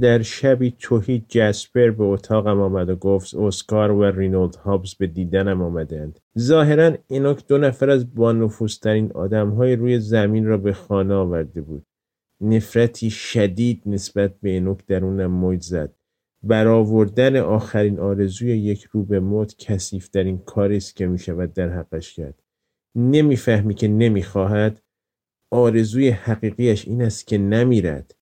در شبی توهی جسپر به اتاقم آمد و گفت اسکار و رینولد هابز به دیدنم آمدند. ظاهرا اینوک دو نفر از بانفوسترین آدمهای روی زمین را به خانه آورده بود. نفرتی شدید نسبت به اینوک درونم موج زد. برآوردن آخرین آرزوی یک رو به موت کثیفترین کاری است که می شود در حقش کرد. نمی‌فهمی که نمی‌خواهد؟ آرزوی حقیقیش این است که نمیرد.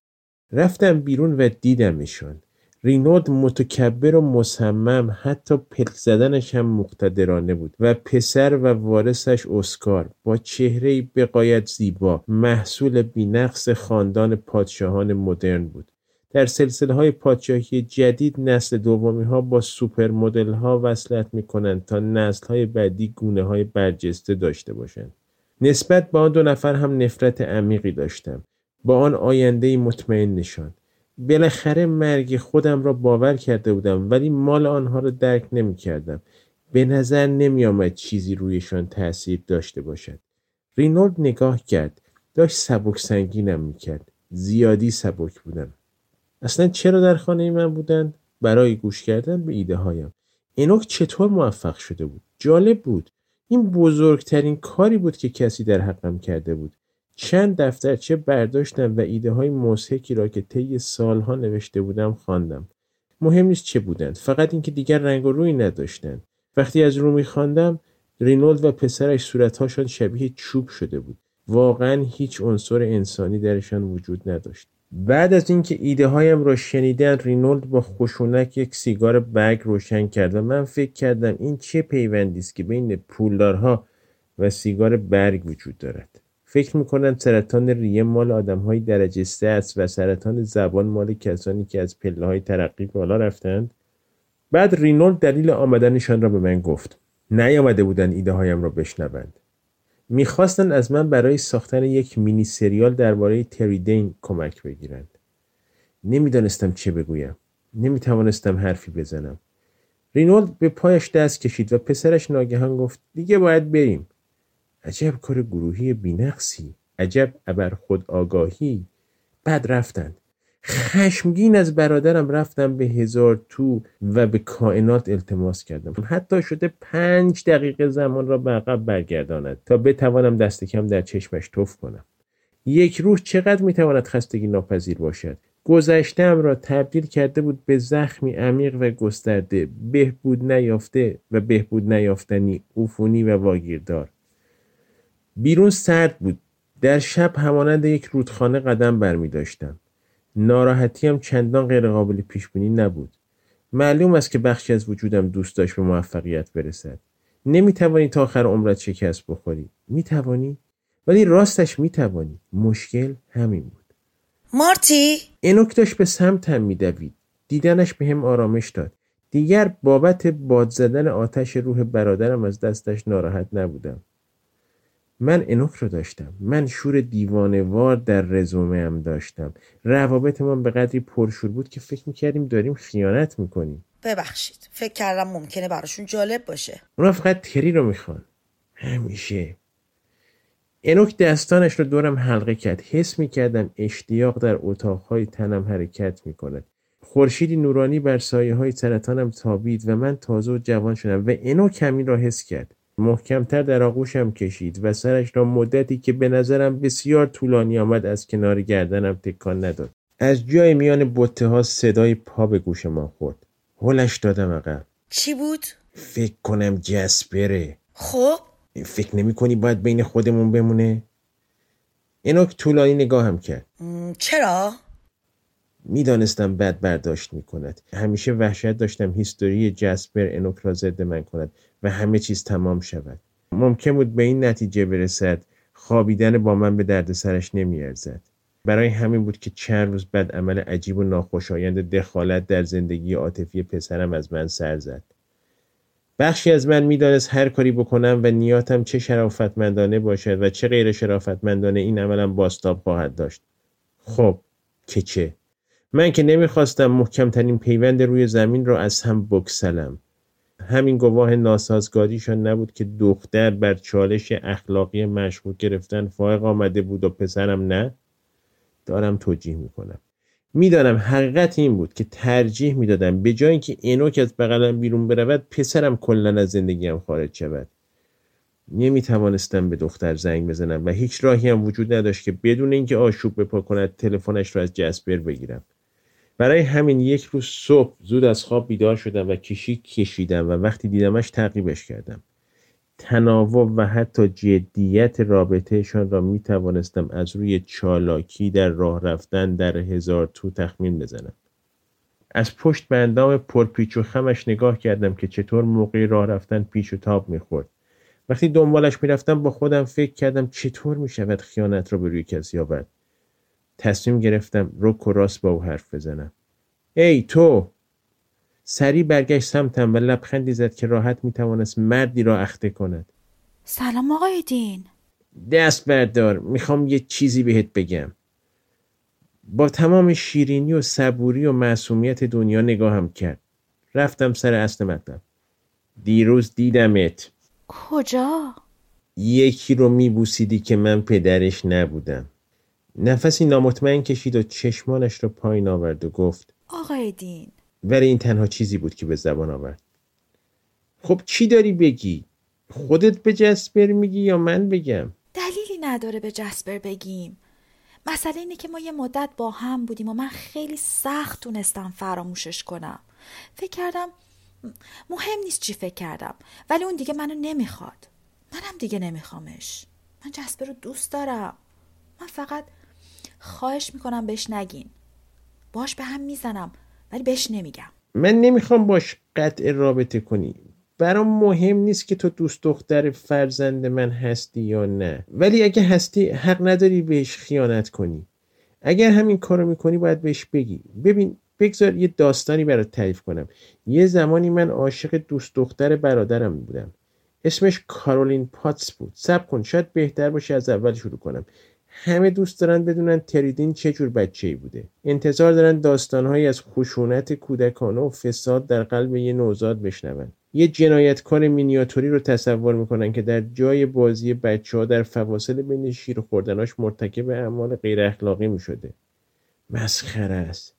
رفتم بیرون و دیدمشان رینولد متکبر و مصمم حتی پلک زدنش هم مقتدرانه بود و پسر و وارثش اسکار با چهره بقایت زیبا محصول بینقص خاندان پادشاهان مدرن بود در سلسله های پادشاهی جدید نسل دومی ها با سوپر مدل ها وصلت می کنند تا نسل های بعدی گونه های برجسته داشته باشند. نسبت به آن دو نفر هم نفرت عمیقی داشتم. با آن آینده مطمئن نشان. بالاخره مرگ خودم را باور کرده بودم ولی مال آنها را درک نمی کردم. به نظر نمی آمد چیزی رویشان تاثیر داشته باشد. رینولد نگاه کرد. داشت سبک سنگینم می کرد. زیادی سبک بودم. اصلا چرا در خانه من بودند برای گوش کردن به ایده هایم اینوک چطور موفق شده بود جالب بود این بزرگترین کاری بود که کسی در حقم کرده بود چند دفترچه برداشتم و ایده های موسیقی را که طی سالها نوشته بودم خواندم. مهم نیست چه بودند فقط اینکه دیگر رنگ و روی نداشتند. وقتی از رو میخواندم رینولد و پسرش صورتهاشان شبیه چوب شده بود. واقعا هیچ عنصر انسانی درشان وجود نداشت. بعد از اینکه ایده هایم را شنیدن رینولد با خشونت یک سیگار برگ روشن کرد و من فکر کردم این چه پیوندی است که بین پولدارها و سیگار برگ وجود دارد. فکر می‌کنم سرطان ریه مال آدم های درجه سه است و سرطان زبان مال کسانی که از پله های ترقی بالا رفتند بعد رینولد دلیل آمدنشان را به من گفت نیامده بودند ایده هایم را بشنوند می‌خواستند از من برای ساختن یک مینی سریال درباره تریدین کمک بگیرند. نمی‌دانستم چه بگویم. نمی‌توانستم حرفی بزنم. رینولد به پایش دست کشید و پسرش ناگهان گفت دیگه باید بریم. عجب کار گروهی بینقصی. عجب ابر خود آگاهی. بعد رفتند. خشمگین از برادرم رفتم به هزار تو و به کائنات التماس کردم حتی شده پنج دقیقه زمان را به عقب برگرداند تا بتوانم دست کم در چشمش توف کنم یک روح چقدر می‌تواند خستگی ناپذیر باشد گذشتم را تبدیل کرده بود به زخمی عمیق و گسترده بهبود نیافته و بهبود نیافتنی عفونی و واگیردار بیرون سرد بود. در شب همانند یک رودخانه قدم برمی داشتم. ناراحتیم چندان غیرقابل پیش بینی نبود. معلوم است که بخشی از وجودم دوست داشت به موفقیت برسد. نمی‌توانی تا آخر عمرت شکست بخوری. می‌توانی ولی راستش می‌توانی مشکل همین بود. مارتی؟ انوک داشت به سمتم میدوید دیدنش به هم آرامش داد. دیگر بابت باد زدن آتش روح برادرم از دستش ناراحت نبودم. من انوک رو داشتم. من شور دیوانوار در رزومه هم داشتم. روابط من به قدری پرشور بود که فکر می‌کردیم داریم خیانت می‌کنیم. ببخشید. فکر کردم ممکنه براشون جالب باشه. اونا فقط تری رو می‌خوان. همیشه. انوک دستانش رو دورم حلقه کرد. حس می‌کردم اشتیاق در اتاقهای تنم حرکت می‌کند. خورشیدی نورانی بر سایه های سرطانم تابید و من تازه و جوان شدم و انوک همین را حس کرد. محکمتر در آغوشم کشید و سرش را مدتی که به نظرم بسیار طولانی آمد از کنار گردنم تکان نداد از جای میان بطه ها صدای پا به گوش ما خورد هلش دادم عقب چی بود؟ فکر کنم جسپره خب فکر نمی کنی باید بین خودمون بمونه؟ اینوک طولانی نگاهم کرد چرا؟ می‌دانستم بد برداشت می کند. همیشه وحشت داشتم هیستوری جسپر انوک را ضد من کند و همه چیز تمام شود. ممکن بود به این نتیجه برسد خوابیدن با من به درد سرش نمیارزد. برای همین بود که چند روز بعد عمل عجیب و ناخوشایند دخالت در زندگی عاطفی پسرم از من سر زد. بخشی از من می‌دانست هر کاری بکنم و نیاتم چه شرافتمندانه باشد و چه غیر شرافتمندانه این عملم باستاب خواهد داشت. خب که چه؟ من که نمی‌خواستم محکمترین پیوند روی زمین را از هم بکسلم همین گواه ناسازگاریشان نبود که دختر بر چالش اخلاقی مشغول گرفتن فائق آمده بود و پسرم نه؟ دارم توجیه می‌کنم. می‌دانم حقیقت این بود که ترجیح می‌دادم به جای اینکه انوک از بغلم بیرون برود پسرم کلا از زندگیم خارج شود. نمی توانستم به دختر زنگ بزنم و هیچ راهی هم وجود نداشت که بدون اینکه آشوب بپا کند تلفنش را از جسپر بگیرم. برای همین یک روز صبح زود از خواب بیدار شدم و کشی کشیدم و وقتی دیدمش تعقیبش کردم. تناوب و حتی جدیت رابطهشان را می توانستم از روی چالاکی در راه رفتن در هزار تو تخمین بزنم. از پشت به اندام پرپیچ و خمش نگاه کردم که چطور موقع راه رفتن پیچ و تاب می‌خورد. وقتی دنبالش می‌رفتم با خودم فکر کردم چطور می‌شود خیانت را به روی کسی آورد. تصمیم گرفتم رک و راست با او حرف بزنم. ای تو! سری برگشت سمتم و لبخندی زد که راحت می‌توانست مردی را اخته کند. سلام آقای دین. دست بردار می‌خوام یه چیزی بهت بگم. با تمام شیرینی و صبوری و معصومیت دنیا نگاهم کرد. رفتم سر اصل مطلب. دیروز دیدمت. کجا؟ یکی رو میبوسیدی که من پدرش نبودم. نفسی نامطمئن کشید و چشمانش رو پایین آورد و گفت آقای دین. ولی این تنها چیزی بود که به زبان آورد. خب چی داری بگی؟ خودت به جسپر میگی یا من بگم؟ دلیلی نداره به جسپر بگیم. مسئله اینه که ما یه مدت با هم بودیم و من خیلی سخت تونستم فراموشش کنم. فکر کردم مهم نیست چی فکر کردم ولی اون دیگه منو نمی‌خواد. منم دیگه نمیخوامش. من جسپر رو دوست دارم. من فقط خواهش می‌کنم بهش نگین. باش به هم می‌زنم ولی بهش نمیگم. من نمی‌خوام باش قطع رابطه کنی. برام مهم نیست که تو دوست دختر فرزند من هستی یا نه. ولی اگه هستی حق نداری بهش خیانت کنی. اگر همین کارو می‌کنی باید بهش بگی. ببین بگذار یه داستانی برات تعریف کنم. یه زمانی من عاشق دوست دختر برادرم بودم. اسمش کارولین پاتس بود. سب کن شاید بهتر باشه از اول شروع کنم. همه دوست دارن بدونن تریدین چه جور بچه‌ای بوده. انتظار دارن داستانهایی از خشونت کودکانه و فساد در قلب یه نوزاد بشنون. یه جنایتکار مینیاتوری رو تصور می‌کنن که در جای بازی بچه ها در فواصل بین شیر خوردناش مرتکب اعمال غیر اخلاقی می‌شده. مسخره است.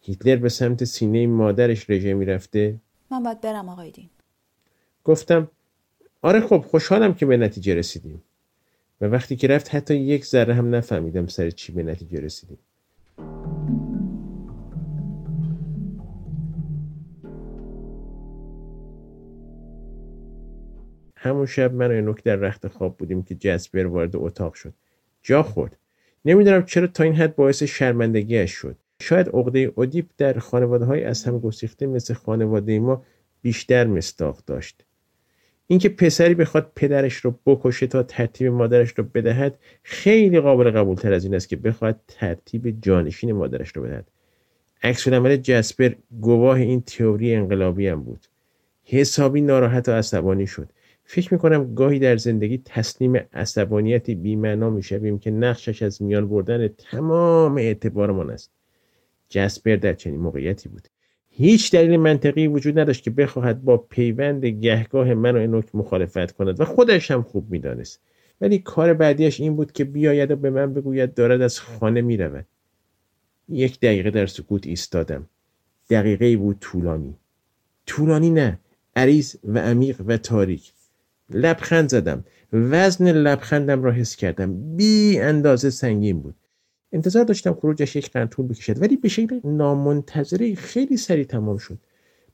هیتلر به سمت سینه مادرش رژه می‌رفته. من باید برم آقای دین. گفتم آره خب خوشحالم که به نتیجه رسیدیم. و وقتی که رفت حتی یک ذره هم نفهمیدم سر چی به نتیجه رسیدیم. همون شب من و انوک در رخت خواب بودیم که جسپر وارد اتاق شد. جا خورد. نمی‌دونم چرا تا این حد باعث شرمندگیش شد. شاید عقده اودیپ در خانواده های از هم گسیخته مثل خانواده ما بیشتر مستاق داشت. اینکه پسری بخواد پدرش رو بکشه تا ترتیب مادرش رو بدهد خیلی قابل قبول تر از این است که بخواهد ترتیب جانشین مادرش رو بدهد. عکس عمل جسپر گواه این تئوری انقلابی هم بود. حسابی ناراحت و عصبانی شد. فکر می‌کنم گاهی در زندگی تسلیم عصبانیتی بیمعنا می‌شویم که نقشش از میان بردن تمام اعتبارمان است. جسپر در چنین موقعیتی بود. هیچ دلیل منطقی وجود نداشت که بخواهد با پیوند گهگاه من و انوک مخالفت کند و خودش هم خوب می‌دانست. ولی کار بعدیش این بود که بیاید و به من بگوید دارد از خانه می‌رود. یک دقیقه در سکوت ایستادم. دقیقه بود طولانی. طولانی نه عریض و عمیق و تاریک. لبخند زدم. وزن لبخندم را حس کردم. بی اندازه سنگین بود. انتظار داشتم خروجش یک قرن طول بکشد ولی به شکل نامنتظره خیلی سریع تمام شد.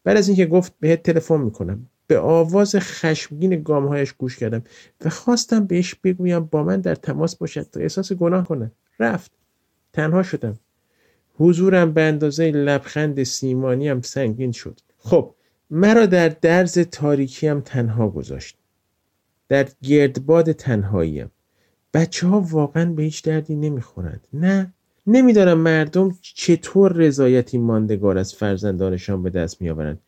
بعد از اینکه گفت بهت تلفن می‌کنم. به آواز خشمگین گامهایش گوش کردم و خواستم بهش بگویم با من در تماس باشد تا احساس گناه کند. رفت. تنها شدم. حضورم به اندازه لبخند سیمانیم سنگین شد. خب مرا در درز تاریکیم تنها گذاشت. در گردباد تنهاییم. بچه ها واقعا به هیچ دردی نمی‌خورند. نه نمیدارم مردم چطور رضایتی ماندگار از فرزندانشان به دست میآورند.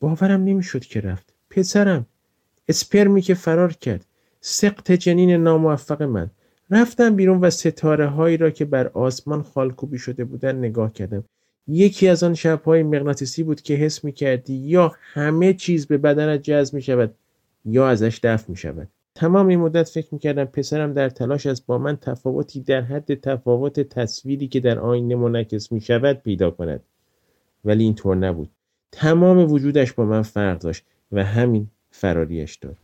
باورم نمی‌شد که رفت. پسرم اسپرمی که فرار کرد سقط جنین ناموفق من. رفتم بیرون و ستاره هایی را که بر آسمان خالکوبی شده بودن نگاه کردم. یکی از آن شبهای مغناطیسی بود که حس می کردی یا همه چیز به بدنت جذب می شود یا ازش دفع می شود تمام این مدت فکر می‌کردم پسرم در تلاش است با من تفاوتی در حد تفاوت تصویری که در آینه منعکس می‌شود پیدا کند. ولی اینطور نبود. تمام وجودش با من فرق داشت و همین فراریش داد.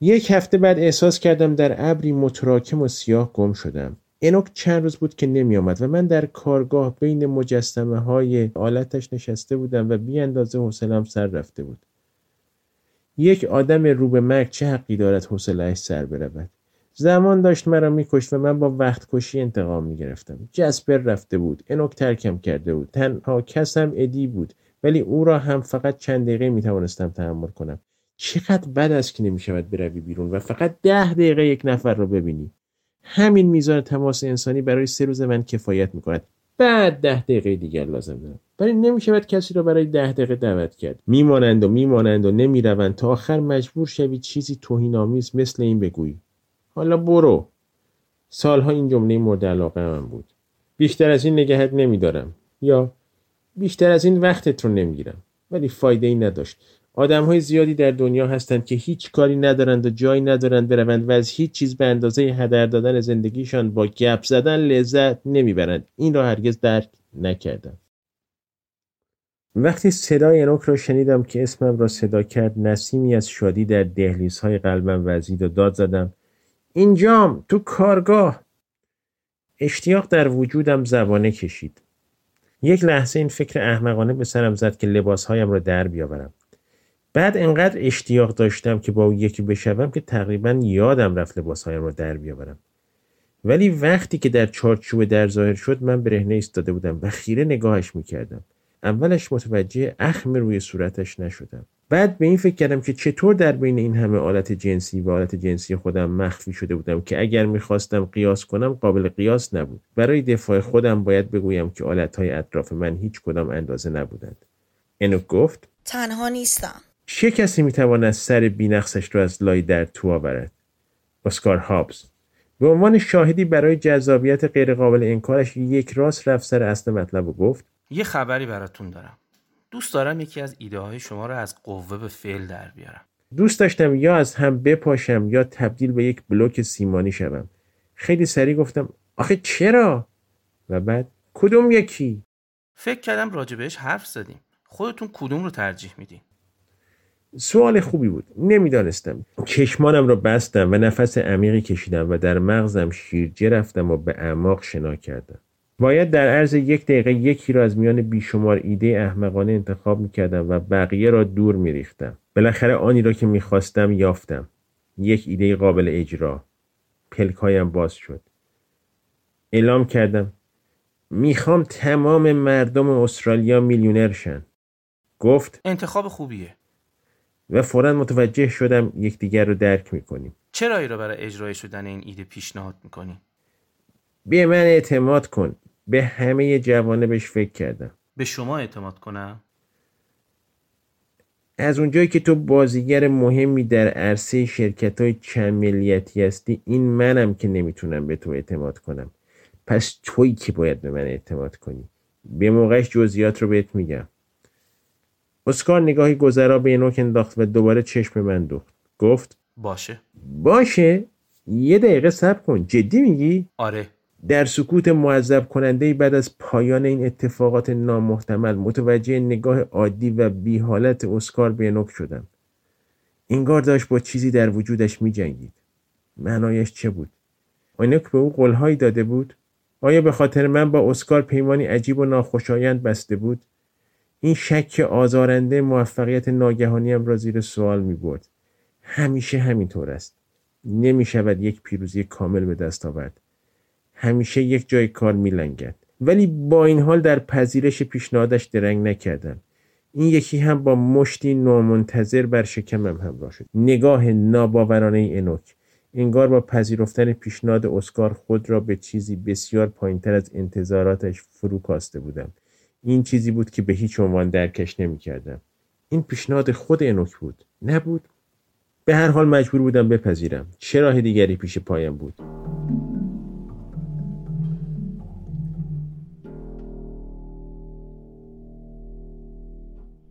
یک هفته بعد احساس کردم در ابری متراکم و سیاه گم شدم. انوک چند روز بود که نمی آمد و من در کارگاه بین مجسمه های آلتش نشسته بودم و بی اندازه حوصلم سر رفته بود. یک آدم رو به مرگ چه حقی دارد حوصلهاش سر برود؟ زمان داشت مرا میکشت و من با وقت کشی انتقام می‌گرفتم. جسپر رفته بود انوک ترکم کرده بود. تنها کسم ادی بود ولی او را هم فقط چند دقیقه می‌توانستم تحمل کنم. چقدر بد است که نمی‌شود بروی بیرون و فقط ده دقیقه یک نفر را ببینی. همین میزان تماس انسانی برای سه روز من کفایت می‌کند. بعد ده دقیقه دیگر لازم دارم. برای نمی‌شود کسی را برای ده دقیقه دعوت کرد. میمانند و میمانند و نمی‌روند تا آخر مجبور شوی چیزی توهینآمیز مثل این بگویی. حالا برو. سالها این جمله مورد علاقه من بود. بیشتر از این نگهت نمیدارم. یا بیشتر از این وقتت رو نمی‌گیرم. ولی فایده ای نداشت. آدم های زیادی در دنیا هستند که هیچ کاری ندارند و جایی ندارند بروند و از هیچ چیز به اندازه هدر دادن زندگیشان با گپ زدن لذت نمی‌برند. این را هرگز درک نکردم. وقتی صدای انوک را شنیدم که اسمم را صدا کرد نسیمی از شادی در دهلیزهای قلبم وزید و داد زدم اینجام تو کارگاه. اشتیاق در وجودم زبانه کشید. یک لحظه این فکر احمقانه به سرم زد که لباسهایم را در بیاورم. بعد انقدر اشتیاق داشتم که با او یکی بشوم که تقریبا یادم رفت لباسهایم را در بیاورم. ولی وقتی که در چارچوب در ظاهر شد من برهنه ایستاده بودم و خیره نگاهش می‌کردم. اولش متوجه اخم روی صورتش نشدم. بعد به این فکر کردم که چطور در بین این همه آلت جنسی و آلت جنسی خودم مخفی شده بودم که اگر می‌خواستم قیاس کنم قابل قیاس نبود. برای دفاع خودم باید بگویم که آلتهای اطراف من هیچ کدام اندازه نبودند. انوک گفت. تنها نیستم. چه کسی می‌تواند سر بینقصش را از لای در تو آورد؟ اسکار هابز. به عنوان شاهدی برای جذابیت غیرقابل انکارش یک راست رفت سر اصل مطلب و گفت یه خبری براتون دارم. دوست دارم یکی از ایده های شما رو از قوه به فعل در بیارم. دوست داشتم یا از هم بپاشم یا تبدیل به یک بلوک سیمانی شوم. خیلی سریع گفتم آخه چرا؟ و بعد کدوم یکی؟ فکر کردم راجبش حرف زدیم. خودتون کدوم رو ترجیح میدین؟ سوال خوبی بود. نمی‌دانستم. چشمانم را بستم و نفس عمیقی کشیدم و در مغزم شیرجه رفتم و به اعماق شنا کردم. باید در عرض یک دقیقه یکی را از میان بیشمار ایده احمقانه انتخاب می‌کردم و بقیه را دور میریختم. بالاخره آنی را که می‌خواستم یافتم. یک ایده قابل اجرا. پلکایم باز شد. اعلام کردم می‌خوام تمام مردم استرالیا میلیونر شن. گفت انتخاب خوبیه. و فورا متوجه شدم یکدیگر رو درک می‌کنیم. چرا ای را برای اجرای شدن این ایده پیشنهاد می‌کنی؟ به من اعتماد کن. به همه جوانبش فکر کردم. به شما اعتماد کنم؟ از اونجایی که تو بازیگر مهمی در عرصه شرکت های چند ملیتی هستی این منم که نمی‌تونم به تو اعتماد کنم. پس تویی که باید به من اعتماد کنی. به موقعش جزئیات رو بهت میگم. اسکار نگاهی گذرا به نوک انداخت و دوباره چشم من دوخت گفت باشه باشه یه دقیقه صبر کن جدی میگی آره در سکوت معذب کننده بعد از پایان این اتفاقات نامحتمل متوجه نگاه عادی و بی حالت اسکار به نوک شدم انگار داشت با چیزی در وجودش می جنگید. معنایش چه بود؟ آینک به او قولهایی داده بود؟ آیا به خاطر من با اسکار پیمانی عجیب و ناخوشایند بسته بود؟ این شک آزارنده موفقیت ناگهانیم را زیر سوال می برد. همیشه همینطور است. نمی شود یک پیروزی کامل به دست آورد. همیشه یک جای کار می لنگد. ولی با این حال در پذیرش پیشنهادش درنگ نکردم. این یکی هم با مشتی نامنتظر بر شکمم همراه شد. نگاه ناباورانه انوک. انگار با پذیرفتن پیشنهاد اسکار خود را به چیزی بسیار پایینتر از انتظاراتش فرو کاسته بودم. این چیزی بود که به هیچ عنوان درکش نمی کردم. این پیشنهاد خود انوک بود. نبود؟ به هر حال مجبور بودم بپذیرم. چه راه دیگری پیش پایم بود؟